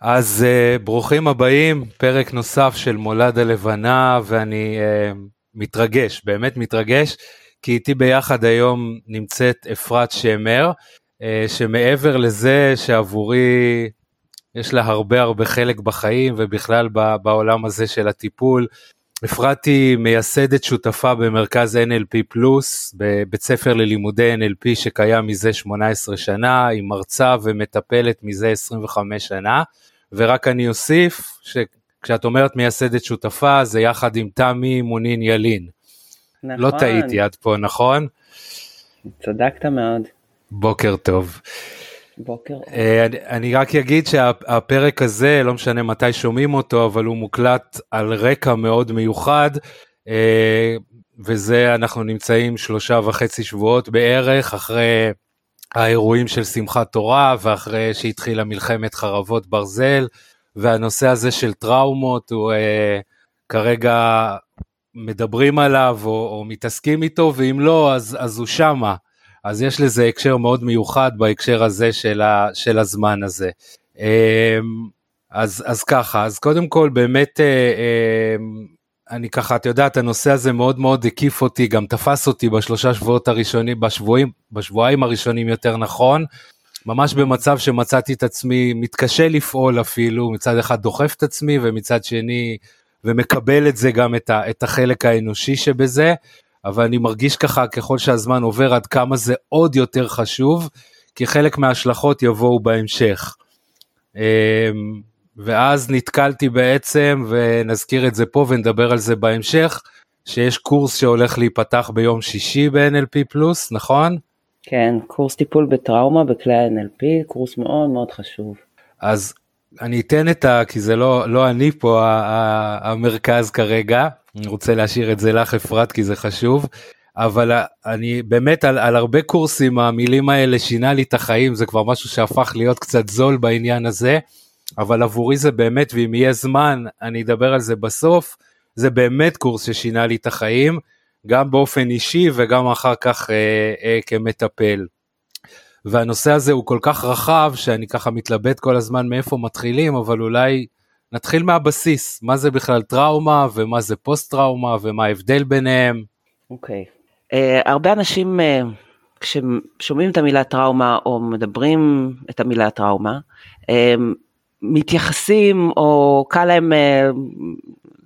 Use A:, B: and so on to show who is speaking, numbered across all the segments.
A: אז uh, ברוכים הבאים, פרק נוסף של מולד הלבנה, ואני uh, מתרגש, באמת מתרגש, כי איתי ביחד היום נמצאת אפרת שמר, uh, שמעבר לזה שעבורי יש לה הרבה הרבה חלק בחיים ובכלל בעולם הזה של הטיפול, אפרת היא מייסדת שותפה במרכז NLP פלוס, בבית ספר ללימודי NLP שקיים מזה 18 שנה, היא מרצה ומטפלת מזה 25 שנה, ורק אני אוסיף שכשאת אומרת מייסדת שותפה זה יחד עם תמי מונין ילין. נכון. לא טעיתי עד פה, נכון?
B: צדקת מאוד.
A: בוקר טוב.
B: בוקר.
A: אה, אני, רק אגיד שהפרק הזה, לא משנה מתי שומעים אותו, אבל הוא מוקלט על רקע מאוד מיוחד, אה, וזה אנחנו נמצאים שלושה וחצי שבועות בערך אחרי האירועים של שמחת תורה ואחרי שהתחילה מלחמת חרבות ברזל, והנושא הזה של טראומות הוא אה, כרגע מדברים עליו או, או מתעסקים איתו, ואם לא, אז, אז הוא שמה. אז יש לזה הקשר מאוד מיוחד בהקשר הזה של, ה, של הזמן הזה. אמ, אז, אז ככה, אז קודם כל באמת, אה, אמ, אני ככה, את יודעת, הנושא הזה מאוד מאוד הקיף אותי, גם תפס אותי בשלושה שבועות הראשונים, בשבועים, בשבועיים הראשונים יותר נכון, ממש במצב שמצאתי את עצמי מתקשה לפעול אפילו, מצד אחד דוחף את עצמי ומצד שני, ומקבל את זה גם את, ה, את החלק האנושי שבזה. אבל אני מרגיש ככה ככל שהזמן עובר עד כמה זה עוד יותר חשוב, כי חלק מההשלכות יבואו בהמשך. אמ, ואז נתקלתי בעצם, ונזכיר את זה פה ונדבר על זה בהמשך, שיש קורס שהולך להיפתח ביום שישי ב-NLP פלוס, נכון?
B: כן, קורס טיפול בטראומה בכלי ה-NLP, קורס מאוד מאוד חשוב.
A: אז אני אתן את ה... כי זה לא, לא אני פה המרכז כרגע, אני רוצה להשאיר את זה לך אפרת כי זה חשוב, אבל אני באמת על, על הרבה קורסים המילים האלה שינה לי את החיים, זה כבר משהו שהפך להיות קצת זול בעניין הזה, אבל עבורי זה באמת, ואם יהיה זמן אני אדבר על זה בסוף, זה באמת קורס ששינה לי את החיים, גם באופן אישי וגם אחר כך אה, אה, כמטפל. והנושא הזה הוא כל כך רחב שאני ככה מתלבט כל הזמן מאיפה מתחילים, אבל אולי נתחיל מהבסיס, מה זה בכלל טראומה ומה זה פוסט טראומה ומה ההבדל ביניהם.
B: אוקיי, okay. uh, הרבה אנשים uh, כששומעים את המילה טראומה או מדברים את המילה טראומה, uh, מתייחסים או קל להם uh,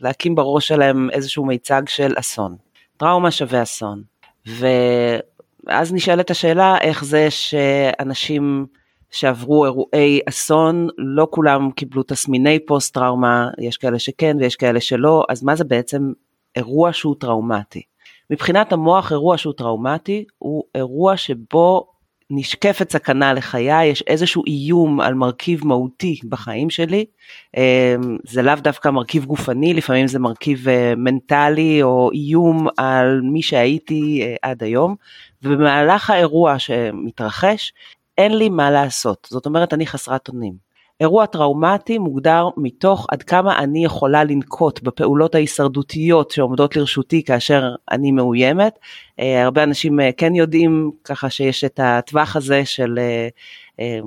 B: להקים בראש שלהם איזשהו מיצג של אסון. טראומה שווה אסון. ואז נשאלת השאלה איך זה שאנשים שעברו אירועי אסון, לא כולם קיבלו תסמיני פוסט טראומה, יש כאלה שכן ויש כאלה שלא, אז מה זה בעצם אירוע שהוא טראומטי? מבחינת המוח אירוע שהוא טראומטי הוא אירוע שבו נשקפת סכנה לחיי, יש איזשהו איום על מרכיב מהותי בחיים שלי, אמ, זה לאו דווקא מרכיב גופני, לפעמים זה מרכיב אה, מנטלי או איום על מי שהייתי אה, עד היום, ובמהלך האירוע שמתרחש, אין לי מה לעשות, זאת אומרת אני חסרת אונים. אירוע טראומטי מוגדר מתוך עד כמה אני יכולה לנקוט בפעולות ההישרדותיות שעומדות לרשותי כאשר אני מאוימת. אה, הרבה אנשים אה, כן יודעים ככה שיש את הטווח הזה של אה,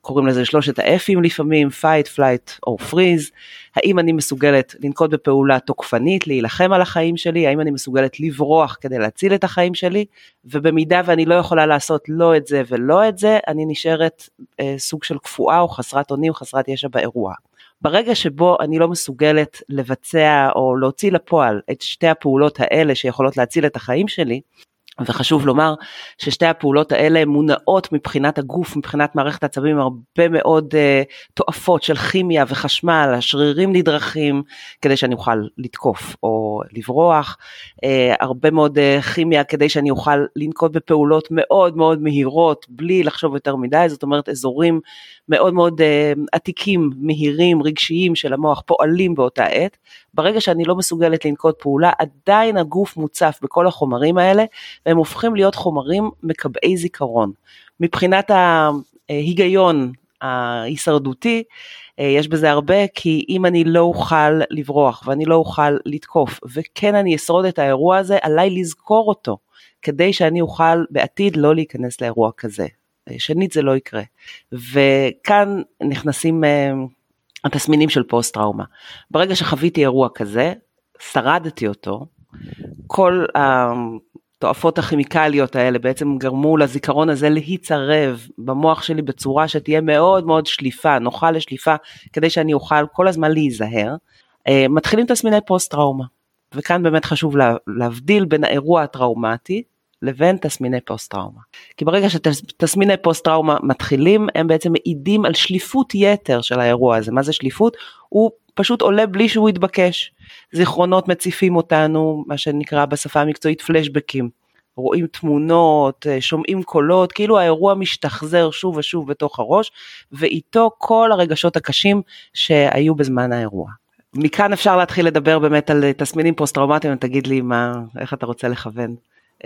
B: קוראים לזה שלושת האפים לפעמים, fight, flight או freeze, האם אני מסוגלת לנקוט בפעולה תוקפנית, להילחם על החיים שלי, האם אני מסוגלת לברוח כדי להציל את החיים שלי, ובמידה ואני לא יכולה לעשות לא את זה ולא את זה, אני נשארת אה, סוג של קפואה או חסרת אונים, חסרת ישע באירוע. ברגע שבו אני לא מסוגלת לבצע או להוציא לפועל את שתי הפעולות האלה שיכולות להציל את החיים שלי, וחשוב לומר ששתי הפעולות האלה מונעות מבחינת הגוף, מבחינת מערכת העצבים, הרבה מאוד uh, תועפות של כימיה וחשמל, השרירים נדרכים כדי שאני אוכל לתקוף או לברוח, uh, הרבה מאוד uh, כימיה כדי שאני אוכל לנקוט בפעולות מאוד מאוד מהירות בלי לחשוב יותר מדי, זאת אומרת אזורים מאוד מאוד uh, עתיקים, מהירים, רגשיים של המוח פועלים באותה עת. ברגע שאני לא מסוגלת לנקוט פעולה, עדיין הגוף מוצף בכל החומרים האלה, והם הופכים להיות חומרים מקבעי זיכרון. מבחינת ההיגיון ההישרדותי, אה, יש בזה הרבה, כי אם אני לא אוכל לברוח ואני לא אוכל לתקוף, וכן אני אשרוד את האירוע הזה, עליי לזכור אותו, כדי שאני אוכל בעתיד לא להיכנס לאירוע כזה. שנית זה לא יקרה. וכאן נכנסים אה, התסמינים של פוסט טראומה. ברגע שחוויתי אירוע כזה, שרדתי אותו, כל התועפות הכימיקליות האלה בעצם גרמו לזיכרון הזה להיצרב במוח שלי בצורה שתהיה מאוד מאוד שליפה, נוחה לשליפה, כדי שאני אוכל כל הזמן להיזהר. אה, מתחילים תסמיני פוסט טראומה, וכאן באמת חשוב להבדיל בין האירוע הטראומטי לבין תסמיני פוסט טראומה. כי ברגע שתסמיני פוסט טראומה מתחילים, הם בעצם מעידים על שליפות יתר של האירוע הזה. מה זה שליפות? הוא פשוט עולה בלי שהוא יתבקש. זיכרונות מציפים אותנו, מה שנקרא בשפה המקצועית פלשבקים. רואים תמונות, שומעים קולות, כאילו האירוע משתחזר שוב ושוב בתוך הראש, ואיתו כל הרגשות הקשים שהיו בזמן האירוע. מכאן אפשר להתחיל לדבר באמת על תסמינים פוסט טראומטיים, תגיד לי מה, איך אתה רוצה לכוון.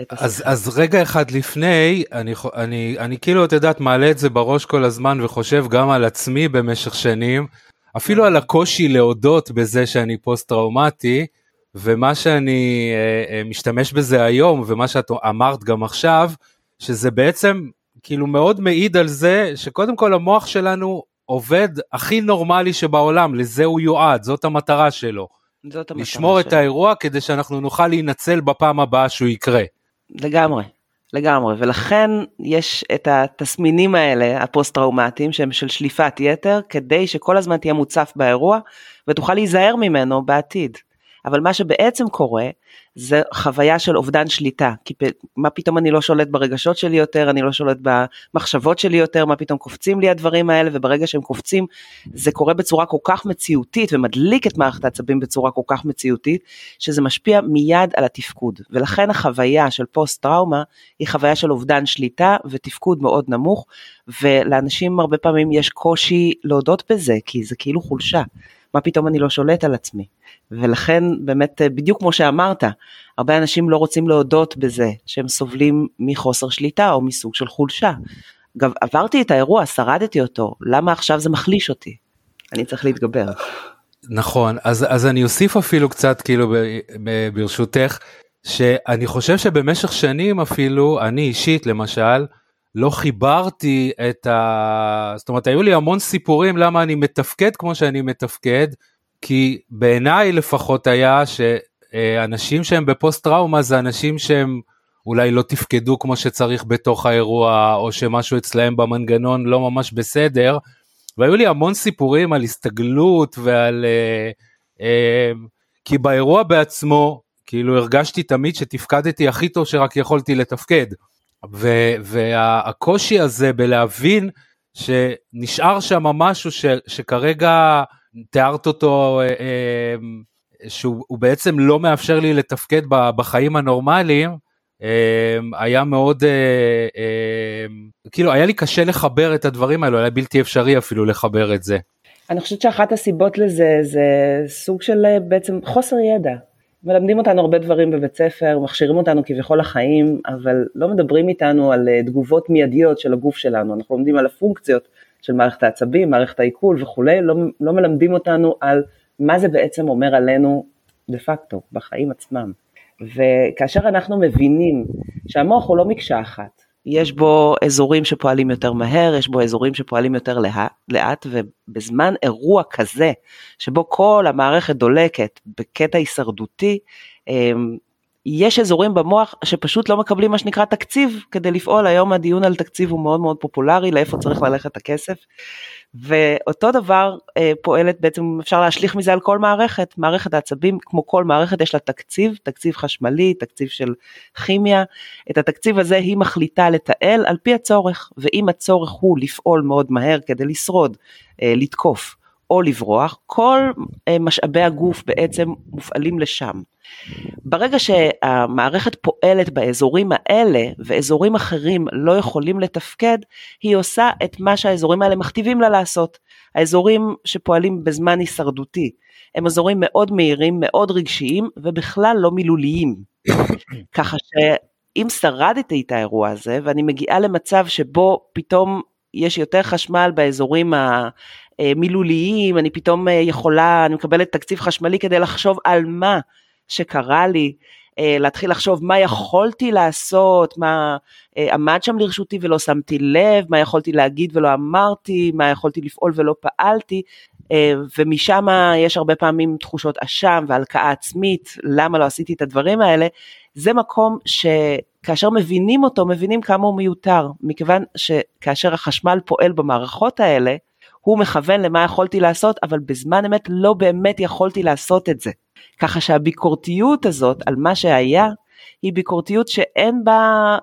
A: אז, אז רגע אחד לפני, אני, אני, אני כאילו, את יודעת, מעלה את זה בראש כל הזמן וחושב גם על עצמי במשך שנים, אפילו על הקושי להודות בזה שאני פוסט טראומטי, ומה שאני אה, אה, משתמש בזה היום, ומה שאת אמרת גם עכשיו, שזה בעצם כאילו מאוד מעיד על זה שקודם כל המוח שלנו עובד הכי נורמלי שבעולם, לזה הוא יועד, זאת המטרה שלו. זאת המטרה לשמור שלו. את האירוע כדי שאנחנו נוכל להינצל בפעם הבאה שהוא יקרה.
B: לגמרי, לגמרי, ולכן יש את התסמינים האלה, הפוסט-טראומטיים, שהם של שליפת יתר, כדי שכל הזמן תהיה מוצף באירוע ותוכל להיזהר ממנו בעתיד. אבל מה שבעצם קורה זה חוויה של אובדן שליטה, כי מה פתאום אני לא שולט ברגשות שלי יותר, אני לא שולט במחשבות שלי יותר, מה פתאום קופצים לי הדברים האלה, וברגע שהם קופצים זה קורה בצורה כל כך מציאותית ומדליק את מערכת העצבים בצורה כל כך מציאותית, שזה משפיע מיד על התפקוד, ולכן החוויה של פוסט טראומה היא חוויה של אובדן שליטה ותפקוד מאוד נמוך, ולאנשים הרבה פעמים יש קושי להודות בזה, כי זה כאילו חולשה. מה פתאום אני לא שולט על עצמי. ולכן באמת אה, בדיוק כמו שאמרת, הרבה אנשים לא רוצים להודות בזה שהם סובלים מחוסר שליטה או מסוג של חולשה. אגב, עברתי את האירוע, שרדתי אותו, למה עכשיו זה מחליש אותי? אני צריך להתגבר.
A: נכון, אז, אז אני אוסיף אפילו קצת כאילו ב, ב, ברשותך, שאני חושב שבמשך שנים אפילו, אני אישית למשל, לא חיברתי את ה... זאת אומרת, היו לי המון סיפורים למה אני מתפקד כמו שאני מתפקד, כי בעיניי לפחות היה שאנשים שהם בפוסט טראומה זה אנשים שהם אולי לא תפקדו כמו שצריך בתוך האירוע, או שמשהו אצלהם במנגנון לא ממש בסדר, והיו לי המון סיפורים על הסתגלות ועל... אה, אה, כי באירוע בעצמו, כאילו הרגשתי תמיד שתפקדתי הכי טוב שרק יכולתי לתפקד. והקושי הזה בלהבין שנשאר שם משהו ש- שכרגע תיארת אותו, אה, אה, שהוא בעצם לא מאפשר לי לתפקד בחיים הנורמליים, אה, היה מאוד, כאילו היה לי קשה לחבר את הדברים האלו, היה בלתי אפשרי אפילו לחבר את זה.
B: אני חושבת שאחת הסיבות לזה זה סוג של בעצם חוסר ידע. מלמדים אותנו הרבה דברים בבית ספר, מכשירים אותנו כביכול לחיים, אבל לא מדברים איתנו על אה, תגובות מיידיות של הגוף שלנו, אנחנו לומדים על הפונקציות של מערכת העצבים, מערכת העיכול וכולי, לא, לא מלמדים אותנו על מה זה בעצם אומר עלינו דה פקטו, בחיים עצמם. וכאשר אנחנו מבינים שהמוח הוא לא מקשה אחת, יש בו אזורים שפועלים יותר מהר, יש בו אזורים שפועלים יותר לאט, ובזמן אירוע כזה, שבו כל המערכת דולקת בקטע הישרדותי, אמ, יש אזורים במוח שפשוט לא מקבלים מה שנקרא תקציב כדי לפעול, היום הדיון על תקציב הוא מאוד מאוד פופולרי, לאיפה צריך ללכת הכסף, ואותו דבר אה, פועלת בעצם, אפשר להשליך מזה על כל מערכת, מערכת העצבים, כמו כל מערכת יש לה תקציב, תקציב חשמלי, תקציב של כימיה, את התקציב הזה היא מחליטה לתעל על פי הצורך, ואם הצורך הוא לפעול מאוד מהר כדי לשרוד, אה, לתקוף או לברוח, כל אה, משאבי הגוף בעצם מופעלים לשם. ברגע שהמערכת פועלת באזורים האלה ואזורים אחרים לא יכולים לתפקד, היא עושה את מה שהאזורים האלה מכתיבים לה לעשות. האזורים שפועלים בזמן הישרדותי הם אזורים מאוד מהירים, מאוד רגשיים ובכלל לא מילוליים. ככה שאם שרדתי את האירוע הזה ואני מגיעה למצב שבו פתאום יש יותר חשמל באזורים המילוליים, אני פתאום יכולה, אני מקבלת תקציב חשמלי כדי לחשוב על מה שקרה לי, אה, להתחיל לחשוב מה יכולתי לעשות, מה אה, עמד שם לרשותי ולא שמתי לב, מה יכולתי להגיד ולא אמרתי, מה יכולתי לפעול ולא פעלתי, אה, ומשם יש הרבה פעמים תחושות אשם והלקאה עצמית, למה לא עשיתי את הדברים האלה, זה מקום שכאשר מבינים אותו, מבינים כמה הוא מיותר, מכיוון שכאשר החשמל פועל במערכות האלה, הוא מכוון למה יכולתי לעשות, אבל בזמן אמת לא באמת יכולתי לעשות את זה. ככה שהביקורתיות הזאת על מה שהיה, היא ביקורתיות שאין בה,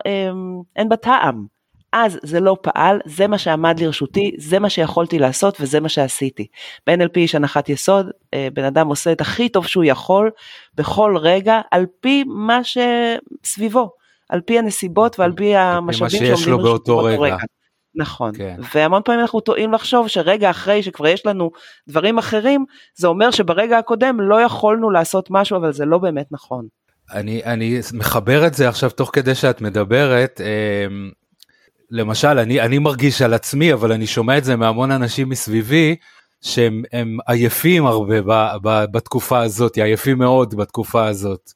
B: אין בה טעם. אז זה לא פעל, זה מה שעמד לרשותי, זה מה שיכולתי לעשות וזה מה שעשיתי. ב-NLP יש הנחת יסוד, אה, בן אדם עושה את הכי טוב שהוא יכול בכל רגע, על פי מה שסביבו, על פי הנסיבות ועל פי המשאבים
A: שעומדים לרשותו באותו רגע. רגע.
B: נכון, כן. והמון פעמים אנחנו טועים לחשוב שרגע אחרי שכבר יש לנו דברים אחרים, זה אומר שברגע הקודם לא יכולנו לעשות משהו, אבל זה לא באמת נכון.
A: אני, אני מחבר את זה עכשיו תוך כדי שאת מדברת. אמ, למשל, אני, אני מרגיש על עצמי, אבל אני שומע את זה מהמון אנשים מסביבי, שהם עייפים הרבה ב, ב, בתקופה הזאת, עייפים מאוד בתקופה הזאת.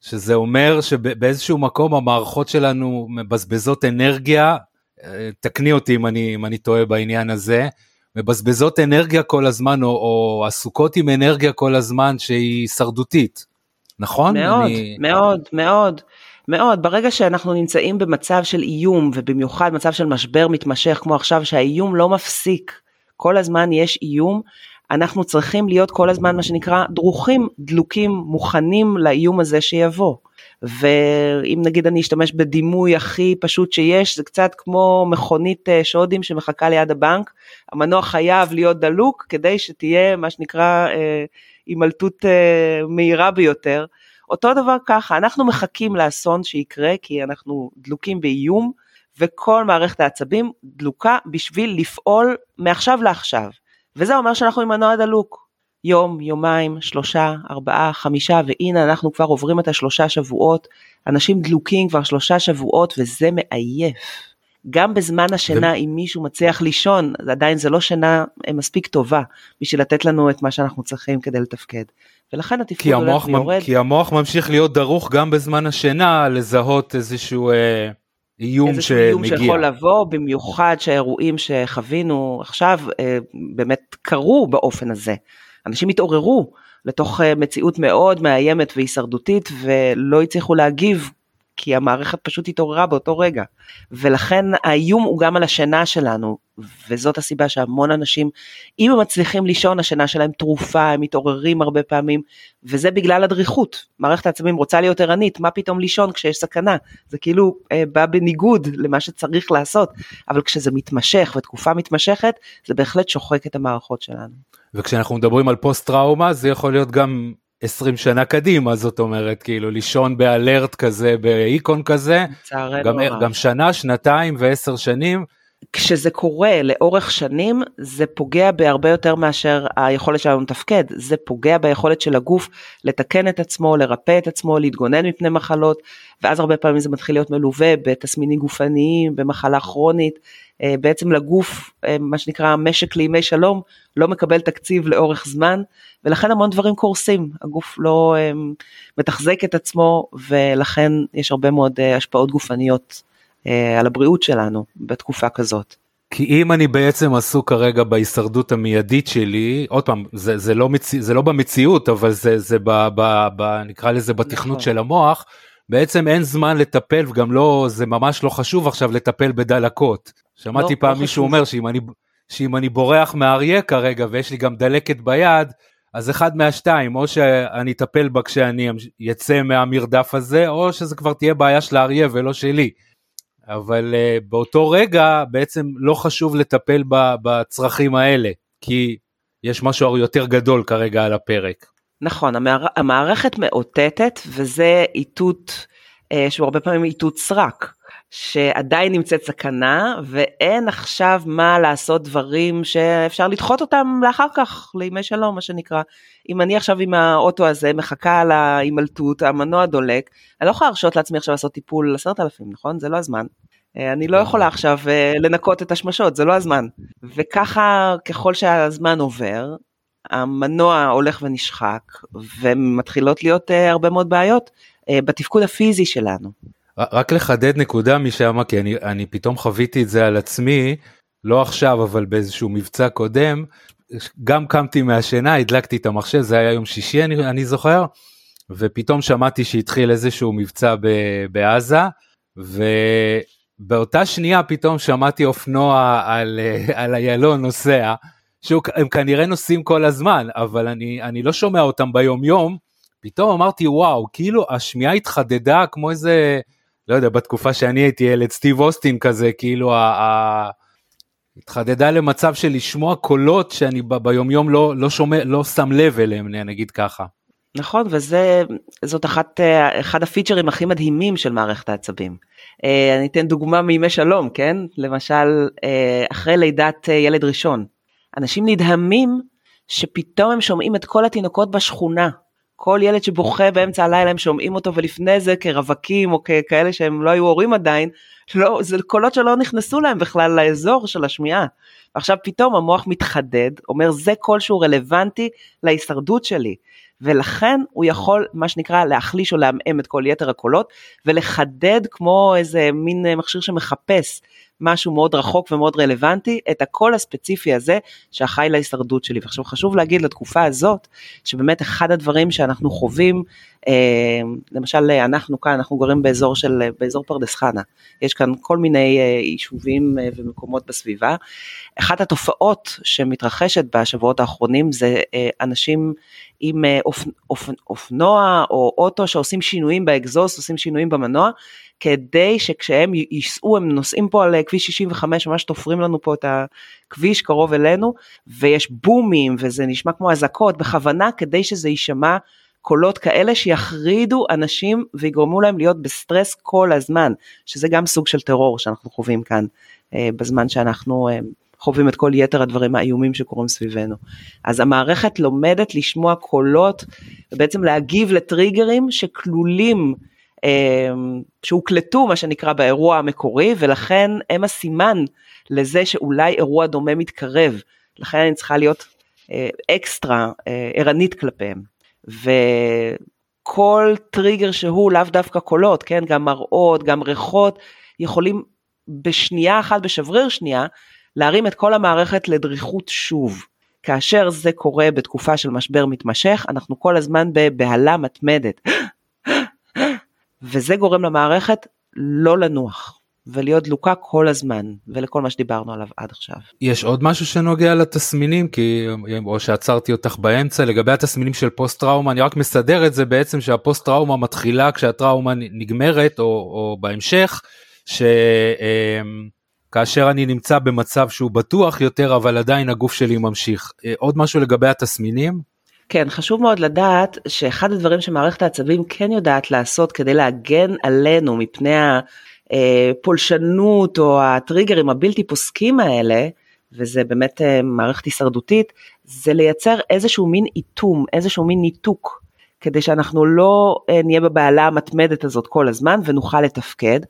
A: שזה אומר שבאיזשהו מקום המערכות שלנו מבזבזות אנרגיה, אה, תקני אותי אם אני, אם אני טועה בעניין הזה, מבזבזות אנרגיה כל הזמן, או, או עסוקות עם אנרגיה כל הזמן שהיא הישרדותית, נכון?
B: מאוד, אני... מאוד, מאוד. מאוד, ברגע שאנחנו נמצאים במצב של איום ובמיוחד מצב של משבר מתמשך כמו עכשיו שהאיום לא מפסיק, כל הזמן יש איום, אנחנו צריכים להיות כל הזמן מה שנקרא דרוכים, דלוקים, מוכנים לאיום הזה שיבוא. ואם נגיד אני אשתמש בדימוי הכי פשוט שיש, זה קצת כמו מכונית אה, שודים שמחכה ליד הבנק, המנוע חייב להיות דלוק כדי שתהיה מה שנקרא הימלטות אה, מהירה ביותר. אותו דבר ככה, אנחנו מחכים לאסון שיקרה כי אנחנו דלוקים באיום וכל מערכת העצבים דלוקה בשביל לפעול מעכשיו לעכשיו. וזה אומר שאנחנו עם מנוע דלוק. יום, יומיים, שלושה, ארבעה, חמישה, והנה אנחנו כבר עוברים את השלושה שבועות. אנשים דלוקים כבר שלושה שבועות וזה מעייף. גם בזמן השינה, ו... אם מישהו מצליח לישון, עדיין זה לא שינה מספיק טובה בשביל לתת לנו את מה שאנחנו צריכים כדי לתפקד. ולכן התפקוד הולך ויורד.
A: כי המוח ממשיך להיות דרוך גם בזמן השינה לזהות איזשהו אה, איום איזשהו שמגיע. איום
B: שיכול לבוא, במיוחד שהאירועים שחווינו עכשיו אה, באמת קרו באופן הזה. אנשים התעוררו לתוך אה, מציאות מאוד מאיימת והישרדותית ולא הצליחו להגיב כי המערכת פשוט התעוררה באותו רגע. ולכן האיום הוא גם על השינה שלנו, וזאת הסיבה שהמון אנשים, אם הם מצליחים לישון, השינה שלהם תרופה, הם מתעוררים הרבה פעמים, וזה בגלל הדריכות. מערכת העצבים רוצה להיות ערנית, מה פתאום לישון כשיש סכנה? זה כאילו אה, בא בניגוד למה שצריך לעשות, אבל כשזה מתמשך ותקופה מתמשכת, זה בהחלט שוחק את המערכות שלנו.
A: וכשאנחנו מדברים על פוסט טראומה, זה יכול להיות גם 20 שנה קדימה, זאת אומרת, כאילו לישון באלרט כזה, באיקון כזה, גם, גם שנה, שנתיים ועשר שנים.
B: כשזה קורה לאורך שנים, זה פוגע בהרבה יותר מאשר היכולת שלנו לתפקד, זה פוגע ביכולת של הגוף לתקן את עצמו, לרפא את עצמו, להתגונן מפני מחלות, ואז הרבה פעמים זה מתחיל להיות מלווה בתסמינים גופניים, במחלה כרונית, אה, בעצם לגוף, אה, מה שנקרא משק לימי שלום, לא מקבל תקציב לאורך זמן, ולכן המון דברים קורסים, הגוף לא אה, מתחזק את עצמו, ולכן יש הרבה מאוד השפעות גופניות על הבריאות שלנו בתקופה כזאת.
A: כי אם אני בעצם עסוק כרגע בהישרדות המיידית שלי, עוד פעם, זה, זה, לא, מציא, זה לא במציאות, אבל זה, זה ב, ב, ב, נקרא לזה בתכנות נכון. של המוח, בעצם אין זמן לטפל, וגם לא, זה ממש לא חשוב עכשיו לטפל בדלקות. שמעתי לא, פעם לא מישהו אומר שאם אני, שאם אני בורח מהאריה כרגע ויש לי גם דלקת ביד, אז אחד מהשתיים, או שאני אטפל בה כשאני אצא מהמרדף הזה, או שזה כבר תהיה בעיה של האריה ולא שלי. אבל uh, באותו רגע בעצם לא חשוב לטפל בצרכים האלה, כי יש משהו יותר גדול כרגע על הפרק.
B: נכון, המער... המערכת מאותתת וזה איתות אה, שהוא הרבה פעמים איתות סרק, שעדיין נמצאת סכנה ואין עכשיו מה לעשות דברים שאפשר לדחות אותם לאחר כך, לימי שלום מה שנקרא. אם אני עכשיו עם האוטו הזה מחכה על ההימלטות, המנוע דולק, אני לא יכולה להרשות לעצמי עכשיו לעשות טיפול עשרת אלפים, נכון? זה לא הזמן. אה, אני לא יכולה עכשיו אה, לנקות את השמשות, זה לא הזמן. וככה ככל שהזמן עובר, המנוע הולך ונשחק ומתחילות להיות uh, הרבה מאוד בעיות בתפקוד הפיזי שלנו.
A: רק לחדד נקודה משם כי אני, אני פתאום חוויתי את זה על עצמי לא עכשיו אבל באיזשהו מבצע קודם גם קמתי מהשינה, הדלקתי את המחשב, זה היה יום שישי אני, אני זוכר, ופתאום שמעתי שהתחיל איזשהו מבצע ב- בעזה, ובאותה שנייה פתאום שמעתי אופנוע על, על איילון נוסע, שהם כנראה נוסעים כל הזמן, אבל אני, אני לא שומע אותם ביום יום, פתאום אמרתי וואו, כאילו השמיעה התחדדה כמו איזה, לא יודע, בתקופה שאני הייתי ילד, סטיב אוסטין כזה, כאילו ה... ה התחדדה למצב של לשמוע קולות שאני ב- ביומיום לא, לא שומע, לא שם לב אליהם, נגיד ככה.
B: נכון, וזאת אחת, אה, אחד הפיצ'רים הכי מדהימים של מערכת העצבים. אה, אני אתן דוגמה מימי שלום, כן? למשל, אה, אחרי לידת ילד ראשון, אנשים נדהמים שפתאום הם שומעים את כל התינוקות בשכונה. כל ילד שבוכה באמצע הלילה הם שומעים אותו ולפני זה כרווקים או ככאלה שהם לא היו הורים עדיין, לא, זה קולות שלא נכנסו להם בכלל לאזור של השמיעה. ועכשיו פתאום המוח מתחדד, אומר זה קול שהוא רלוונטי להישרדות שלי. ולכן הוא יכול מה שנקרא להחליש או לעמעם את כל יתר הקולות ולחדד כמו איזה מין מכשיר שמחפש משהו מאוד רחוק ומאוד רלוונטי, את הקול הספציפי הזה שאחראי להישרדות שלי. ועכשיו חשוב להגיד לתקופה הזאת, שבאמת אחד הדברים שאנחנו חווים, אה, למשל אנחנו כאן, אנחנו גרים באזור של, באזור פרדס חנה, יש כאן כל מיני אה, יישובים אה, ומקומות בסביבה. אחת התופעות שמתרחשת בשבועות האחרונים זה אנשים עם אופ, אופ, אופנוע או אוטו שעושים שינויים באגזוסט, עושים שינויים במנוע, כדי שכשהם ייסעו, הם נוסעים פה על כביש 65, ממש תופרים לנו פה את הכביש קרוב אלינו, ויש בומים וזה נשמע כמו אזעקות, בכוונה כדי שזה יישמע קולות כאלה שיחרידו אנשים ויגרמו להם להיות בסטרס כל הזמן, שזה גם סוג של טרור שאנחנו חווים כאן אה, בזמן שאנחנו אה, חווים את כל יתר הדברים האיומים שקורים סביבנו. אז המערכת לומדת לשמוע קולות ובעצם להגיב לטריגרים שכלולים שהוקלטו מה שנקרא באירוע המקורי ולכן הם הסימן לזה שאולי אירוע דומה מתקרב, לכן אני צריכה להיות אה, אקסטרה אה, ערנית כלפיהם. וכל טריגר שהוא לאו דווקא קולות, כן, גם מראות, גם ריחות, יכולים בשנייה אחת, בשבריר שנייה, להרים את כל המערכת לדריכות שוב. כאשר זה קורה בתקופה של משבר מתמשך, אנחנו כל הזמן בבהלה מתמדת. וזה גורם למערכת לא לנוח ולהיות דלוקה כל הזמן ולכל מה שדיברנו עליו עד עכשיו.
A: יש עוד משהו שנוגע לתסמינים כי או שעצרתי אותך באמצע לגבי התסמינים של פוסט טראומה אני רק מסדר את זה בעצם שהפוסט טראומה מתחילה כשהטראומה נגמרת או, או בהמשך שכאשר אני נמצא במצב שהוא בטוח יותר אבל עדיין הגוף שלי ממשיך. אה, עוד משהו לגבי התסמינים?
B: כן, חשוב מאוד לדעת שאחד הדברים שמערכת העצבים כן יודעת לעשות כדי להגן עלינו מפני הפולשנות או הטריגרים הבלתי פוסקים האלה, וזה באמת אה, מערכת הישרדותית, זה לייצר איזשהו מין איתום, איזשהו מין ניתוק, כדי שאנחנו לא אה, נהיה בבעלה המתמדת הזאת כל הזמן ונוכל לתפקד,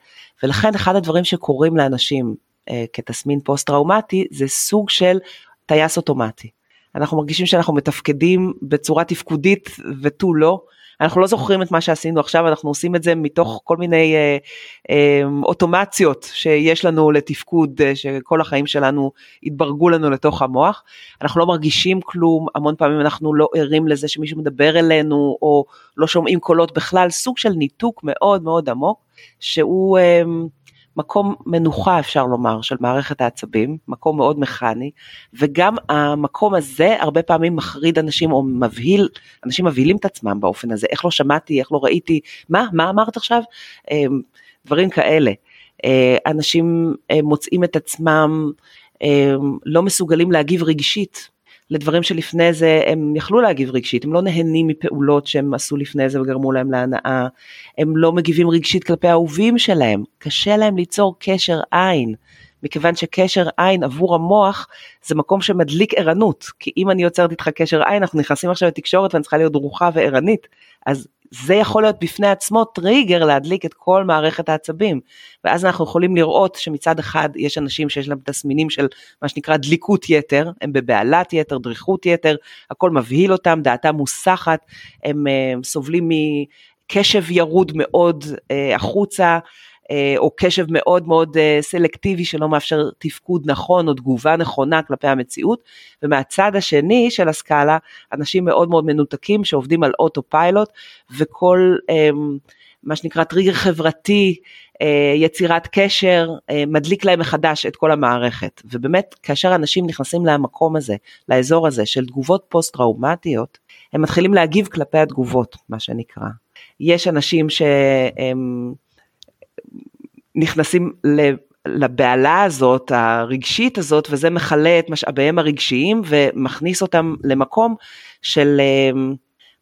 B: ולכן אחד הדברים שקורים לאנשים אה, כתסמין פוסט טראומטי זה סוג של טייס אוטומטי. אנחנו מרגישים שאנחנו מתפקדים בצורה תפקודית ותו לא. אנחנו לא זוכרים את מה שעשינו עכשיו, אנחנו עושים את זה מתוך כל מיני אה, אה, אוטומציות שיש לנו לתפקוד, אה, שכל החיים שלנו התברגו לנו לתוך המוח. אנחנו לא מרגישים כלום, המון פעמים אנחנו לא ערים לזה שמישהו מדבר אלינו, או לא שומעים קולות בכלל, סוג של ניתוק מאוד מאוד עמוק, שהוא... אה, מקום מנוחה אפשר לומר של מערכת העצבים, מקום מאוד מכני, וגם המקום הזה הרבה פעמים מחריד אנשים או מבהיל, אנשים מבהילים את עצמם באופן הזה, איך לא שמעתי, איך לא ראיתי, מה, מה אמרת עכשיו? אמ, דברים כאלה. אה, אנשים אה, מוצאים את עצמם אמ, לא מסוגלים להגיב רגשית לדברים שלפני זה הם יכלו להגיב רגשית, הם לא נהנים מפעולות שהם עשו לפני זה וגרמו להם להנאה, הם לא מגיבים רגשית כלפי האהובים שלהם, קשה להם ליצור קשר עין, מכיוון שקשר עין עבור המוח זה מקום שמדליק ערנות, כי אם אני יוצרת איתך קשר עין אנחנו נכנסים עכשיו לתקשורת ואני צריכה להיות דרוכה וערנית, אז זה יכול להיות בפני עצמו טריגר להדליק את כל מערכת העצבים. ואז אנחנו יכולים לראות שמצד אחד יש אנשים שיש להם תסמינים של מה שנקרא דליקות יתר, הם בבהלת יתר, דריכות יתר, הכל מבהיל אותם, דעתם מוסחת, הם, הם אה, סובלים מקשב ירוד מאוד אה, החוצה. אה, או קשב מאוד מאוד אה, סלקטיבי שלא מאפשר תפקוד נכון או תגובה נכונה כלפי המציאות, ומהצד השני של הסקאלה, אנשים מאוד מאוד מנותקים שעובדים על אוטו פיילוט, וכל אמ, מה שנקרא טריגר חברתי, יצירת קשר, מדליק להם מחדש את כל המערכת. ובאמת, כאשר אנשים נכנסים למקום הזה, לאזור הזה של תגובות פוסט-טראומטיות, הם מתחילים להגיב כלפי התגובות, מה שנקרא. יש אנשים שהם נכנסים לבהלה הזאת, הרגשית הזאת, וזה מכלה את משאביהם הרגשיים ומכניס אותם למקום של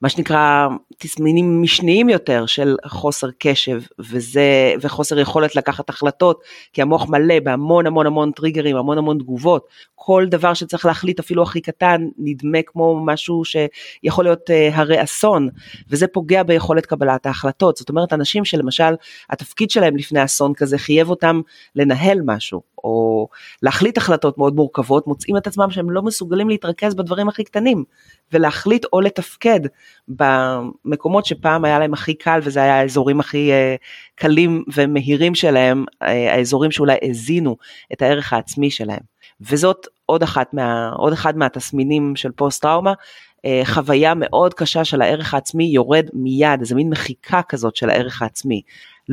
B: מה שנקרא תסמינים משניים יותר של חוסר קשב וזה, וחוסר יכולת לקחת החלטות, כי המוח מלא בהמון המון המון טריגרים, המון המון תגובות. כל דבר שצריך להחליט, אפילו הכי קטן, נדמה כמו משהו שיכול להיות uh, הרי אסון, וזה פוגע ביכולת קבלת ההחלטות. זאת אומרת, אנשים שלמשל, התפקיד שלהם לפני אסון כזה חייב אותם לנהל משהו, או להחליט החלטות מאוד מורכבות, מוצאים את עצמם שהם לא מסוגלים להתרכז בדברים הכי קטנים, ולהחליט או לתפקד במקומות שפעם היה להם הכי קל, וזה היה האזורים הכי uh, קלים ומהירים שלהם, uh, האזורים שאולי הזינו את הערך העצמי שלהם. וזאת עוד, אחת מה, עוד אחד מהתסמינים של פוסט טראומה, אה, חוויה מאוד קשה של הערך העצמי יורד מיד, איזה מין מחיקה כזאת של הערך העצמי.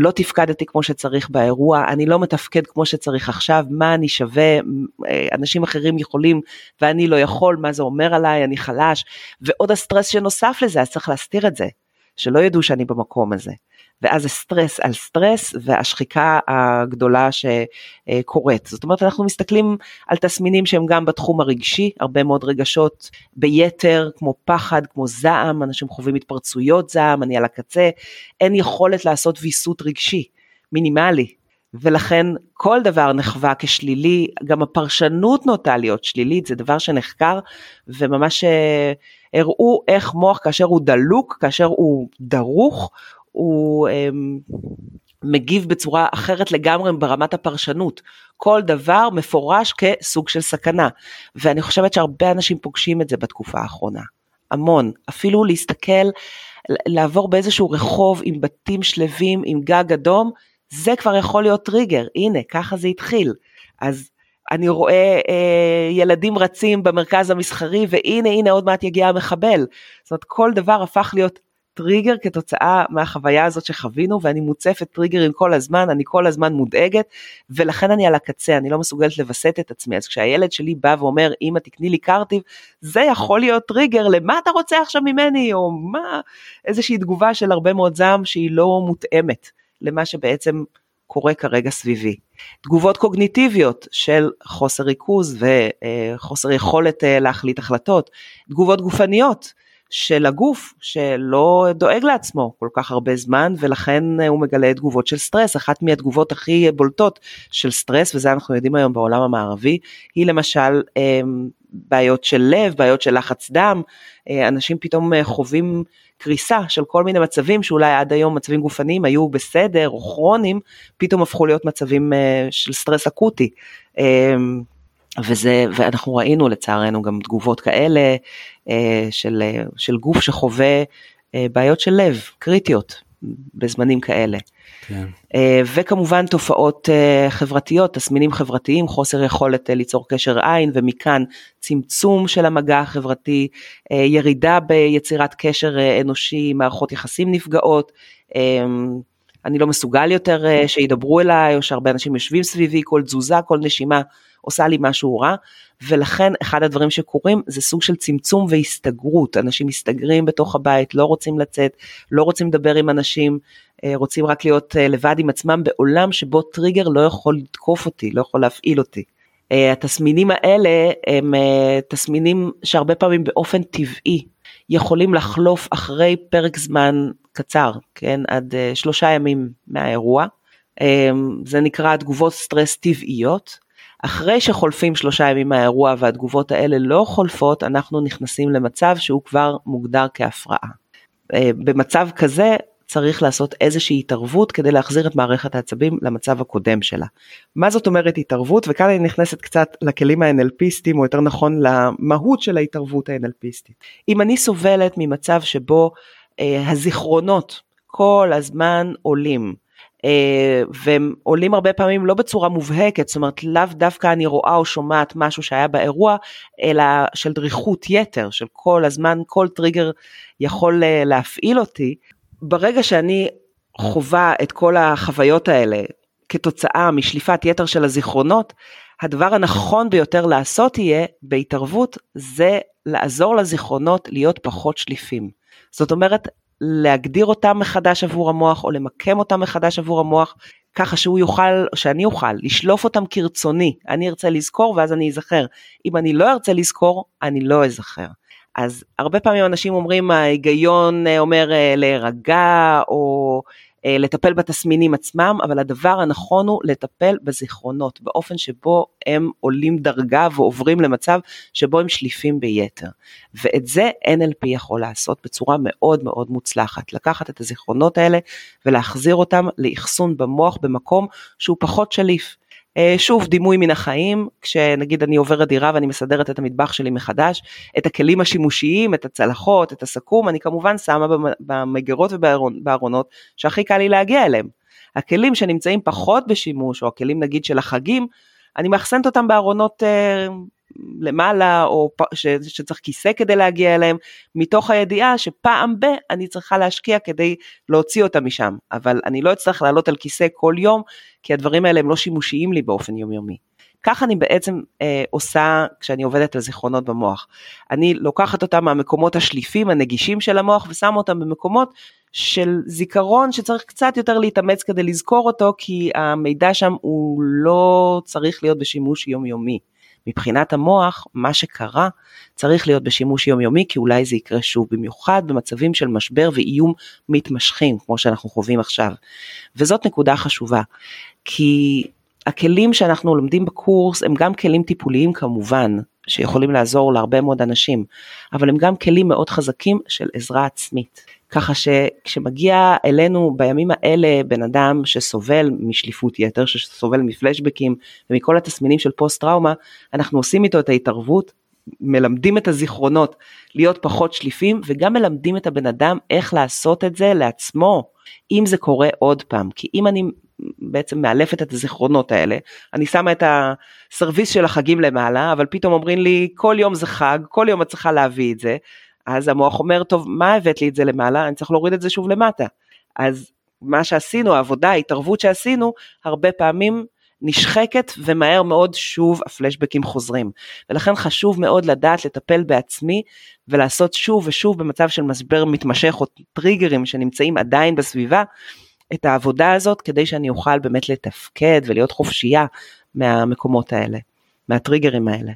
B: לא תפקדתי כמו שצריך באירוע, אני לא מתפקד כמו שצריך עכשיו, מה אני שווה, אה, אנשים אחרים יכולים ואני לא יכול, מה זה אומר עליי, אני חלש, ועוד הסטרס שנוסף לזה, אז צריך להסתיר את זה, שלא ידעו שאני במקום הזה. ואז זה סטרס על סטרס והשחיקה הגדולה שקורית. זאת אומרת אנחנו מסתכלים על תסמינים שהם גם בתחום הרגשי, הרבה מאוד רגשות ביתר כמו פחד, כמו זעם, אנשים חווים התפרצויות זעם, אני על הקצה, אין יכולת לעשות ויסות רגשי מינימלי. ולכן כל דבר נחווה כשלילי, גם הפרשנות נוטה להיות שלילית, זה דבר שנחקר וממש אה, הראו איך מוח כאשר הוא דלוק, כאשר הוא דרוך, הוא אמ, מגיב בצורה אחרת לגמרי ברמת הפרשנות. כל דבר מפורש כסוג של סכנה. ואני חושבת שהרבה אנשים פוגשים את זה בתקופה האחרונה. המון. אפילו להסתכל, לעבור באיזשהו רחוב עם בתים שלווים, עם גג אדום, זה כבר יכול להיות טריגר. הנה, ככה זה התחיל. אז אני רואה אה, ילדים רצים במרכז המסחרי, והנה, הנה, עוד מעט יגיע המחבל. זאת אומרת, כל דבר הפך להיות טריגר כתוצאה מהחוויה הזאת שחווינו ואני מוצפת טריגרים כל הזמן, אני כל הזמן מודאגת ולכן אני על הקצה, אני לא מסוגלת לווסת את עצמי. אז כשהילד שלי בא ואומר אמא תקני לי קרטיב, זה יכול להיות טריגר למה אתה רוצה עכשיו ממני או מה, איזושהי תגובה של הרבה מאוד זעם שהיא לא מותאמת למה שבעצם קורה כרגע סביבי. תגובות קוגניטיביות של חוסר ריכוז וחוסר יכולת אה, להחליט החלטות, תגובות גופניות של הגוף שלא דואג לעצמו כל כך הרבה זמן ולכן הוא מגלה תגובות של סטרס. אחת מהתגובות הכי בולטות של סטרס וזה אנחנו יודעים היום בעולם המערבי היא למשל אמ, בעיות של לב, בעיות של לחץ דם, אה, אנשים פתאום אה, חווים קריסה של כל מיני מצבים שאולי עד היום מצבים גופניים היו בסדר או כרוניים, פתאום הפכו להיות מצבים אה, של סטרס אקוטי. וזה, ואנחנו ראינו לצערנו גם תגובות כאלה אה, של, של גוף שחווה אה, בעיות של לב קריטיות בזמנים כאלה. כן. אה, וכמובן תופעות חברתיות, תסמינים חברתיים, חוסר יכולת ליצור קשר עין ומכאן צמצום של המגע החברתי, ירידה ביצירת קשר אנושי, מערכות יחסים נפגעות. אני לא מסוגל יותר שידברו אליי או שהרבה אנשים יושבים סביבי, כל תזוזה, כל נשימה עושה לי משהו רע, ולכן אחד הדברים שקורים זה סוג של צמצום והסתגרות, אנשים מסתגרים בתוך הבית, לא רוצים לצאת, לא רוצים לדבר עם אנשים, אה, רוצים רק להיות אה, לבד עם עצמם בעולם שבו טריגר לא יכול לתקוף אותי, לא יכול להפעיל אותי. אה, התסמינים האלה הם תסמינים שהרבה פעמים באופן טבעי יכולים לחלוף אחרי פרק זמן קצר, כן, עד שלושה ימים מהאירוע. זה נקרא תגובות סטרס טבעיות. אחרי שחולפים שלושה ימים מהאירוע והתגובות האלה לא חולפות, אנחנו נכנסים למצב שהוא כבר מוגדר כהפרעה. אה, במצב כזה צריך לעשות איזושהי התערבות כדי להחזיר את מערכת העצבים למצב הקודם שלה. מה זאת אומרת התערבות? וכאן אני נכנסת קצת לכלים ה-NLPיסטים, או יותר נכון למהות של ההתערבות ה-NLPיסטית. אם אני סובלת ממצב שבו אה, הזיכרונות כל הזמן עולים, והם עולים הרבה פעמים לא בצורה מובהקת, זאת אומרת לאו דווקא אני רואה או שומעת משהו שהיה באירוע, אלא של דריכות יתר, של כל הזמן, כל טריגר יכול אה, להפעיל אותי. ברגע שאני חווה את כל החוויות האלה כתוצאה משליפת יתר של הזיכרונות, הדבר הנכון ביותר לעשות יהיה בהתערבות זה לעזור לזיכרונות להיות פחות שליפים. זאת אומרת, להגדיר אותם מחדש עבור המוח או למקם אותם מחדש עבור המוח, ככה שהוא יוכל, שאני אוכל, לשלוף אותם כרצוני. אני ארצה לזכור ואז אני אזכר. אם אני לא ארצה לזכור, אני לא אזכר. אז הרבה פעמים אנשים אומרים ההיגיון אה, אומר אה, להירגע או לטפל בתסמינים עצמם, אבל הדבר הנכון הוא לטפל בזיכרונות, באופן שבו הם עולים דרגה ועוברים למצב שבו הם שליפים ביתר. ואת זה NLP יכול לעשות בצורה מאוד מאוד מוצלחת, לקחת את הזיכרונות האלה ולהחזיר אותם לאחסון במוח במקום שהוא פחות שליף. אה, שוב דימוי מן החיים כשנגיד אני עוברת דירה ואני מסדרת את המטבח שלי מחדש את הכלים השימושיים את הצלחות את הסכו"ם אני כמובן שמה במגירות ובארונות שהכי קל לי להגיע אליהם. הכלים שנמצאים פחות בשימוש או הכלים נגיד של החגים אני מאחסנת אותם בארונות אה, למעלה או ש, שצריך כיסא כדי להגיע אליהם מתוך הידיעה שפעם ב אני צריכה להשקיע כדי להוציא אותם משם אבל אני לא אצטרך לעלות על כיסא כל יום כי הדברים האלה הם לא שימושיים לי באופן יומיומי. כך אני בעצם אה, עושה כשאני עובדת על זיכרונות במוח. אני לוקחת אותם מהמקומות השליפים הנגישים של המוח ושמה אותם במקומות של זיכרון שצריך קצת יותר להתאמץ כדי לזכור אותו כי המידע שם הוא לא צריך להיות בשימוש יומיומי. מבחינת המוח, מה שקרה צריך להיות בשימוש יומיומי, כי אולי זה יקרה שוב, במיוחד במצבים של משבר ואיום מתמשכים, כמו שאנחנו חווים עכשיו. וזאת נקודה חשובה, כי הכלים שאנחנו לומדים בקורס הם גם כלים טיפוליים כמובן, שיכולים לעזור להרבה מאוד אנשים, אבל הם גם כלים מאוד חזקים של עזרה עצמית. ככה שכשמגיע אלינו בימים האלה בן אדם שסובל משליפות יתר, שסובל מפלשבקים ומכל התסמינים של פוסט טראומה, אנחנו עושים איתו את ההתערבות, מלמדים את הזיכרונות להיות פחות שליפים וגם מלמדים את הבן אדם איך לעשות את זה לעצמו, אם זה קורה עוד פעם. כי אם אני בעצם מאלפת את הזיכרונות האלה, אני שמה את הסרוויס של החגים למעלה, אבל פתאום אומרים לי כל יום זה חג, כל יום את צריכה להביא את זה, אז המוח אומר, טוב, מה הבאת לי את זה למעלה? אני צריך להוריד את זה שוב למטה. אז מה שעשינו, העבודה, ההתערבות שעשינו, הרבה פעמים נשחקת ומהר מאוד שוב הפלשבקים חוזרים. ולכן חשוב מאוד לדעת לטפל בעצמי ולעשות שוב ושוב במצב של משבר מתמשך או טריגרים שנמצאים עדיין בסביבה, את העבודה הזאת כדי שאני אוכל באמת לתפקד ולהיות חופשייה מהמקומות האלה, מהטריגרים האלה.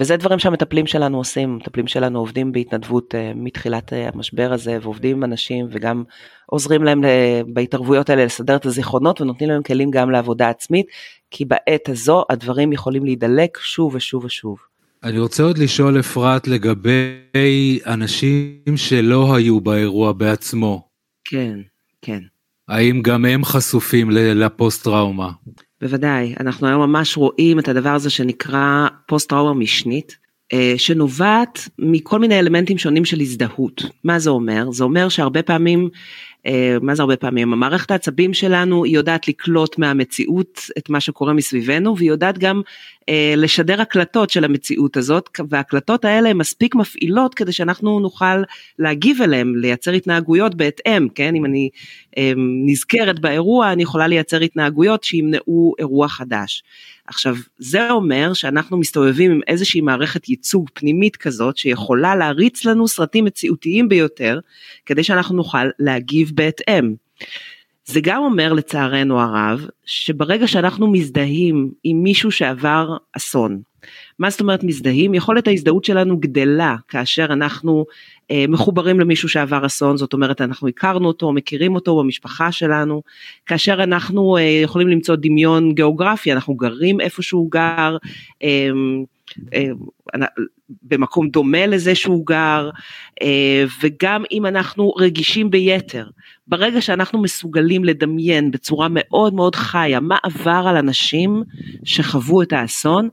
B: וזה דברים שהמטפלים שלנו עושים, המטפלים שלנו עובדים בהתנדבות uh, מתחילת uh, המשבר הזה ועובדים עם אנשים וגם עוזרים להם uh, בהתערבויות האלה לסדר את הזיכרונות ונותנים להם כלים גם לעבודה עצמית, כי בעת הזו הדברים יכולים להידלק שוב ושוב ושוב.
A: אני רוצה עוד לשאול אפרת לגבי אנשים שלא היו באירוע בעצמו.
B: כן, כן.
A: האם גם הם חשופים לפוסט טראומה?
B: בוודאי, אנחנו היום ממש רואים את הדבר הזה שנקרא פוסט טראומה משנית, אה, שנובעת מכל מיני אלמנטים שונים של הזדהות. מה זה אומר? זה אומר שהרבה פעמים מה זה הרבה פעמים? המערכת העצבים שלנו היא יודעת לקלוט מהמציאות את מה שקורה מסביבנו והיא יודעת גם אה, לשדר הקלטות של המציאות הזאת וההקלטות האלה הן מספיק מפעילות כדי שאנחנו נוכל להגיב אליהן, לייצר התנהגויות בהתאם, כן? אם אני אה, נזכרת באירוע אני יכולה לייצר התנהגויות שימנעו אירוע חדש. עכשיו זה אומר שאנחנו מסתובבים עם איזושהי מערכת ייצוג פנימית כזאת שיכולה להריץ לנו סרטים מציאותיים ביותר כדי שאנחנו נוכל להגיב בהתאם. זה גם אומר לצערנו הרב שברגע שאנחנו מזדהים עם מישהו שעבר אסון, מה זאת אומרת מזדהים? יכולת ההזדהות שלנו גדלה כאשר אנחנו אה, מחוברים למישהו שעבר אסון, זאת אומרת אנחנו הכרנו אותו, מכירים אותו במשפחה שלנו, כאשר אנחנו אה, יכולים למצוא דמיון גיאוגרפי, אנחנו גרים איפה שהוא גר, אה, במקום דומה לזה שהוא גר, אה, וגם אם אנחנו רגישים ביתר, ברגע שאנחנו מסוגלים לדמיין בצורה מאוד מאוד חיה מה עבר על אנשים שחוו את האסון,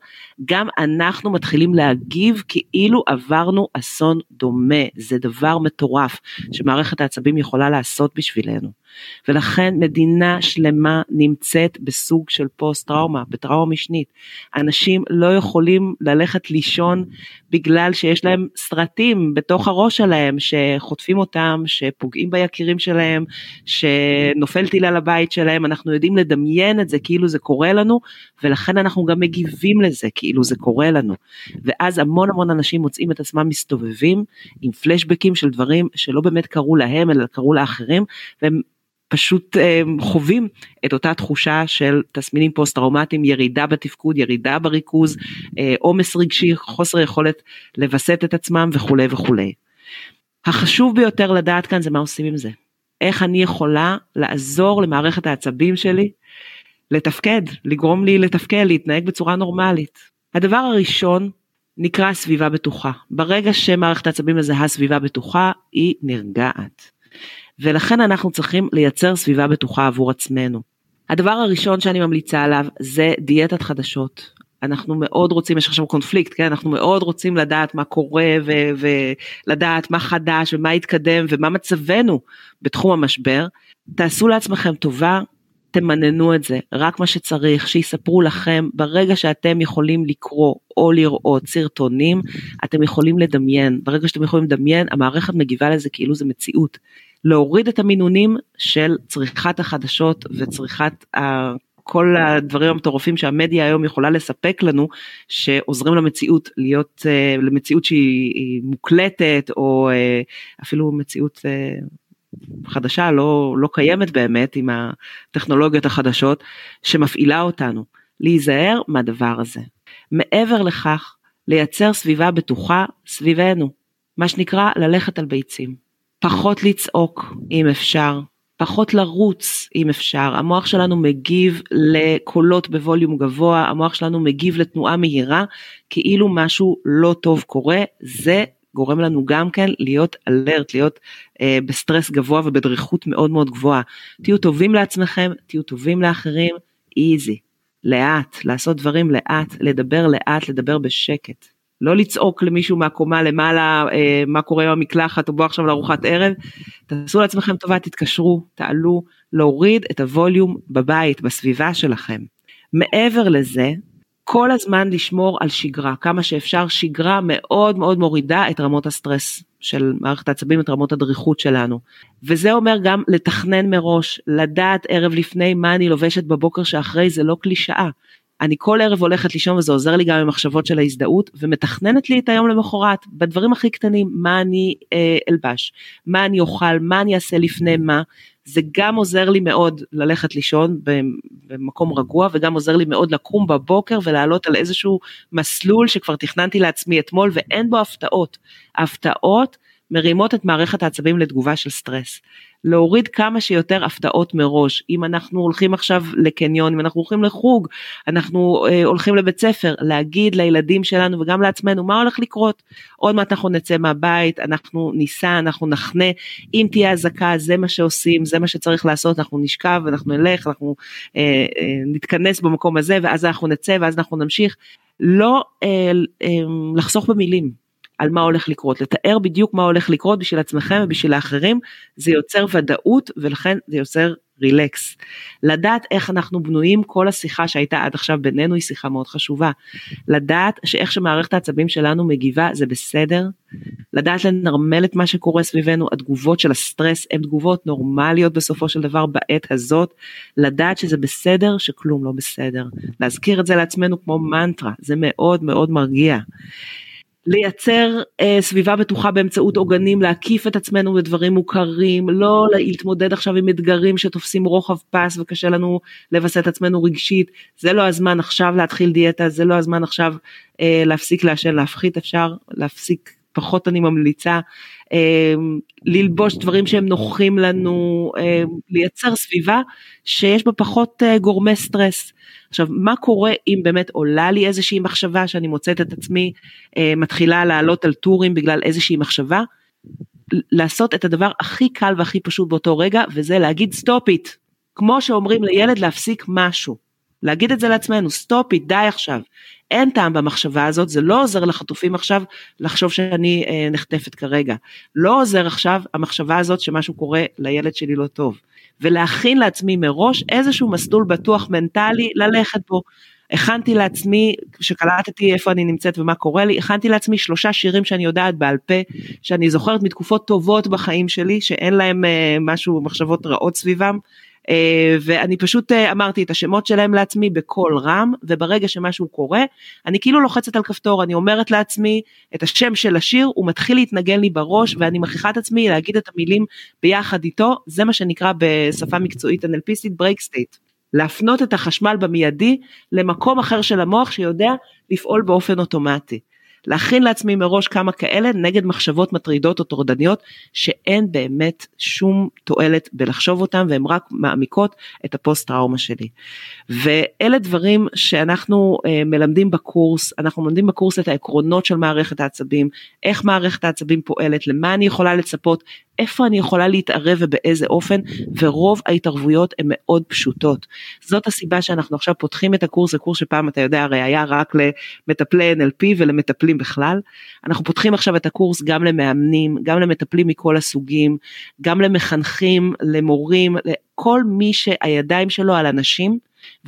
B: גם אנחנו מתחילים להגיב כאילו עברנו אסון דומה, זה דבר מטורף שמערכת העצבים יכולה לעשות בשבילנו. ולכן מדינה שלמה נמצאת בסוג של פוסט טראומה, בטראומה משנית. אנשים לא יכולים ללכת לישון בגלל שיש להם סרטים בתוך הראש שלהם שחוטפים אותם, שפוגעים ביקירים שלהם, שנופל טיל על הבית שלהם, אנחנו יודעים לדמיין את זה כאילו זה קורה לנו, ולכן אנחנו גם מגיבים לזה כאילו זה קורה לנו. ואז המון המון אנשים מוצאים את עצמם מסתובבים עם פלשבקים של דברים שלא באמת קרו להם אלא קרו לאחרים, והם פשוט אה, חווים את אותה תחושה של תסמינים פוסט טראומטיים, ירידה בתפקוד, ירידה בריכוז, אה, עומס רגשי, חוסר יכולת לווסת את עצמם וכולי וכולי. החשוב ביותר לדעת כאן זה מה עושים עם זה. איך אני יכולה לעזור למערכת העצבים שלי לתפקד, לגרום לי לתפקד, להתנהג בצורה נורמלית. הדבר הראשון נקרא סביבה בטוחה. ברגע שמערכת העצבים מזהה סביבה בטוחה, היא נרגעת. ולכן אנחנו צריכים לייצר סביבה בטוחה עבור עצמנו. הדבר הראשון שאני ממליצה עליו זה דיאטת חדשות. אנחנו מאוד רוצים, יש עכשיו קונפליקט, כן? אנחנו מאוד רוצים לדעת מה קורה ולדעת מה חדש ומה התקדם ומה מצבנו בתחום המשבר. תעשו לעצמכם טובה, תמננו את זה, רק מה שצריך, שיספרו לכם, ברגע שאתם יכולים לקרוא או לראות סרטונים, אתם יכולים לדמיין, ברגע שאתם יכולים לדמיין, המערכת מגיבה לזה כאילו זה מציאות. להוריד את המינונים של צריכת החדשות וצריכת ה... כל הדברים המטורפים שהמדיה היום יכולה לספק לנו, שעוזרים למציאות להיות, אה, למציאות שהיא מוקלטת, או אה, אפילו מציאות אה, חדשה, לא, לא קיימת באמת עם הטכנולוגיות החדשות, שמפעילה אותנו. להיזהר מהדבר הזה. מעבר לכך, לייצר סביבה בטוחה סביבנו, מה שנקרא ללכת על ביצים. פחות לצעוק אם אפשר, פחות לרוץ אם אפשר, המוח שלנו מגיב לקולות בווליום גבוה, המוח שלנו מגיב לתנועה מהירה, כאילו משהו לא טוב קורה, זה גורם לנו גם כן להיות אלרט, להיות אה, בסטרס גבוה ובדריכות מאוד מאוד גבוהה. תהיו טובים לעצמכם, תהיו טובים לאחרים, איזי, לאט, לעשות דברים לאט, לדבר לאט, לדבר בשקט. לא לצעוק למישהו מהקומה למעלה אה, מה קורה עם המקלחת או בוא עכשיו לארוחת ערב, תעשו לעצמכם טובה, תתקשרו, תעלו, להוריד את הווליום בבית, בסביבה שלכם. מעבר לזה, כל הזמן לשמור על שגרה, כמה שאפשר, שגרה מאוד מאוד מורידה את רמות הסטרס של מערכת העצבים, את רמות הדריכות שלנו. וזה אומר גם לתכנן מראש, לדעת ערב לפני מה אני לובשת בבוקר שאחרי, זה לא קלישאה. אני כל ערב הולכת לישון וזה עוזר לי גם עם מחשבות של ההזדהות ומתכננת לי את היום למחרת בדברים הכי קטנים מה אני אה, אלבש, מה אני אוכל, מה אני אעשה לפני מה, זה גם עוזר לי מאוד ללכת לישון במקום רגוע וגם עוזר לי מאוד לקום בבוקר ולעלות על איזשהו מסלול שכבר תכננתי לעצמי אתמול ואין בו הפתעות. הפתעות מרימות את מערכת העצבים לתגובה של סטרס. להוריד כמה שיותר הפתעות מראש. אם אנחנו הולכים עכשיו לקניון, אם אנחנו הולכים לחוג, אנחנו אה, הולכים לבית ספר, להגיד לילדים שלנו וגם לעצמנו מה הולך לקרות. עוד מעט אנחנו נצא מהבית, אנחנו ניסע, אנחנו נחנה, אם תהיה אזעקה זה מה שעושים, זה מה שצריך לעשות, אנחנו נשכב, אנחנו נלך, אנחנו אה, אה, נתכנס במקום הזה ואז אנחנו נצא ואז אנחנו נמשיך. לא אה, אה, לחסוך במילים. על מה הולך לקרות, לתאר בדיוק מה הולך לקרות בשביל עצמכם ובשביל האחרים, זה יוצר ודאות ולכן זה יוצר רילקס. לדעת איך אנחנו בנויים, כל השיחה שהייתה עד עכשיו בינינו היא שיחה מאוד חשובה. לדעת שאיך שמערכת העצבים שלנו מגיבה זה בסדר, לדעת לנרמל את מה שקורה סביבנו, התגובות של הסטרס הן תגובות נורמליות בסופו של דבר בעת הזאת, לדעת שזה בסדר שכלום לא בסדר. להזכיר את זה לעצמנו כמו מנטרה, זה מאוד מאוד מרגיע. לייצר אה, סביבה בטוחה באמצעות עוגנים, להקיף את עצמנו בדברים מוכרים, לא להתמודד עכשיו עם אתגרים שתופסים רוחב פס וקשה לנו לווסת עצמנו רגשית, זה לא הזמן עכשיו להתחיל דיאטה, זה לא הזמן עכשיו אה, להפסיק לעשן, להפחית אפשר, להפסיק פחות אני ממליצה, אה, ללבוש דברים שהם נוחים לנו, אה, לייצר סביבה שיש בה פחות אה, גורמי סטרס. עכשיו, מה קורה אם באמת עולה לי איזושהי מחשבה שאני מוצאת את עצמי מתחילה לעלות על טורים בגלל איזושהי מחשבה? לעשות את הדבר הכי קל והכי פשוט באותו רגע, וזה להגיד stop it. כמו שאומרים לילד להפסיק משהו. להגיד את זה לעצמנו, stop it, די עכשיו. אין טעם במחשבה הזאת, זה לא עוזר לחטופים עכשיו לחשוב שאני אה, נחטפת כרגע. לא עוזר עכשיו המחשבה הזאת שמשהו קורה לילד שלי לא טוב. ולהכין לעצמי מראש איזשהו מסלול בטוח מנטלי ללכת בו. הכנתי לעצמי, כשקלטתי איפה אני נמצאת ומה קורה לי, הכנתי לעצמי שלושה שירים שאני יודעת בעל פה, שאני זוכרת מתקופות טובות בחיים שלי, שאין להם אה, משהו, מחשבות רעות סביבם. אה, ואני פשוט אה, אמרתי את השמות שלהם לעצמי בקול רם, וברגע שמשהו קורה, אני כאילו לוחצת על כפתור, אני אומרת לעצמי את השם של השיר, הוא מתחיל להתנגן לי בראש, ואני מכריחה את עצמי להגיד את המילים ביחד איתו, זה מה שנקרא בשפה מקצועית NLP יסטית break state. להפנות את החשמל במיידי למקום אחר של המוח שיודע לפעול באופן אוטומטי. להכין לעצמי מראש כמה כאלה נגד מחשבות מטרידות או טורדניות שאין באמת שום תועלת בלחשוב אותם והן רק מעמיקות את הפוסט טראומה שלי. ואלה דברים שאנחנו uh, מלמדים בקורס, אנחנו מלמדים בקורס את העקרונות של מערכת העצבים, איך מערכת העצבים פועלת, למה אני יכולה לצפות, איפה אני יכולה להתערב ובאיזה אופן, ורוב ההתערבויות הן מאוד פשוטות. זאת הסיבה שאנחנו עכשיו פותחים את הקורס, הקורס שפעם אתה יודע הרי היה רק למטפלי NLP ולמטפלים בכלל. אנחנו פותחים עכשיו את הקורס גם למאמנים, גם למטפלים מכל הסוגים, גם למחנכים, למורים, לכל מי שהידיים שלו על אנשים,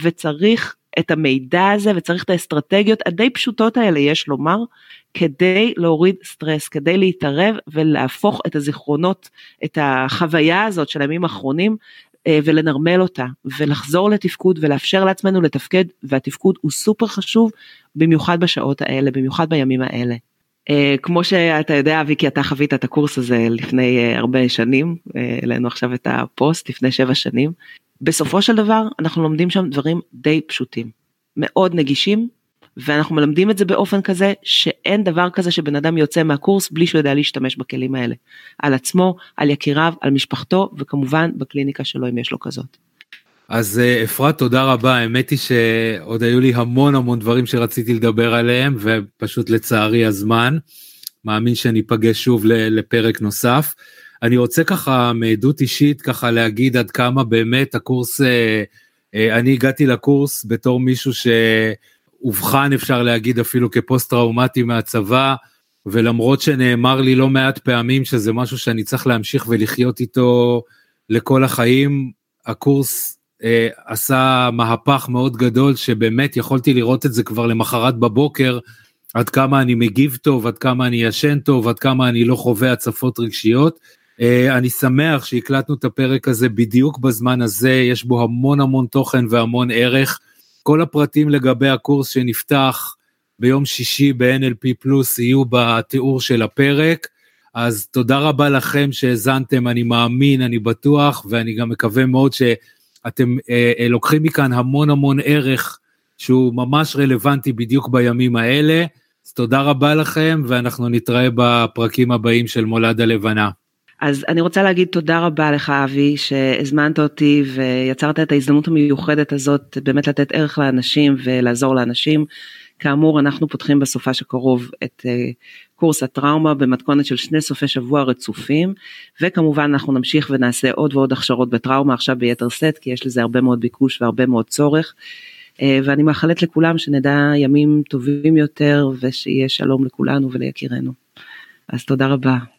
B: וצריך את המידע הזה וצריך את האסטרטגיות הדי פשוטות האלה יש לומר כדי להוריד סטרס, כדי להתערב ולהפוך את הזיכרונות, את החוויה הזאת של הימים האחרונים אה, ולנרמל אותה ולחזור לתפקוד ולאפשר לעצמנו לתפקד והתפקוד הוא סופר חשוב במיוחד בשעות האלה, במיוחד בימים האלה. Uh, כמו שאתה יודע אבי כי אתה חווית את הקורס הזה לפני uh, הרבה שנים, העלינו uh, עכשיו את הפוסט לפני שבע שנים. בסופו של דבר אנחנו לומדים שם דברים די פשוטים, מאוד נגישים ואנחנו מלמדים את זה באופן כזה שאין דבר כזה שבן אדם יוצא מהקורס בלי שהוא יודע להשתמש בכלים האלה. על עצמו, על יקיריו, על משפחתו וכמובן בקליניקה שלו אם יש לו כזאת.
A: אז אה, אפרת תודה רבה האמת היא שעוד היו לי המון המון דברים שרציתי לדבר עליהם ופשוט לצערי הזמן. מאמין שניפגש שוב לפרק נוסף. אני רוצה ככה מעדות אישית ככה להגיד עד כמה באמת הקורס, אה, אה, אני הגעתי לקורס בתור מישהו ש... אובחן אפשר להגיד אפילו כפוסט טראומטי מהצבא, ולמרות שנאמר לי לא מעט פעמים שזה משהו שאני צריך להמשיך ולחיות איתו לכל החיים, הקורס אה, עשה מהפך מאוד גדול שבאמת יכולתי לראות את זה כבר למחרת בבוקר, עד כמה אני מגיב טוב, עד כמה אני ישן טוב, עד כמה אני לא חווה הצפות רגשיות. אה, אני שמח שהקלטנו את הפרק הזה בדיוק בזמן הזה, יש בו המון המון תוכן והמון ערך. כל הפרטים לגבי הקורס שנפתח ביום שישי ב-NLP פלוס יהיו בתיאור של הפרק. אז תודה רבה לכם שהאזנתם, אני מאמין, אני בטוח, ואני גם מקווה מאוד שאתם אה, אה, לוקחים מכאן המון המון ערך שהוא ממש רלוונטי בדיוק בימים האלה. אז תודה רבה לכם, ואנחנו נתראה בפרקים הבאים של מולד הלבנה.
B: אז אני רוצה להגיד תודה רבה לך אבי שהזמנת אותי ויצרת את ההזדמנות המיוחדת הזאת באמת לתת ערך לאנשים ולעזור לאנשים. כאמור אנחנו פותחים בסופש הקרוב את uh, קורס הטראומה במתכונת של שני סופי שבוע רצופים וכמובן אנחנו נמשיך ונעשה עוד ועוד הכשרות בטראומה עכשיו ביתר סט כי יש לזה הרבה מאוד ביקוש והרבה מאוד צורך. Uh, ואני מאחלת לכולם שנדע ימים טובים יותר ושיהיה שלום לכולנו וליקירנו. אז תודה רבה.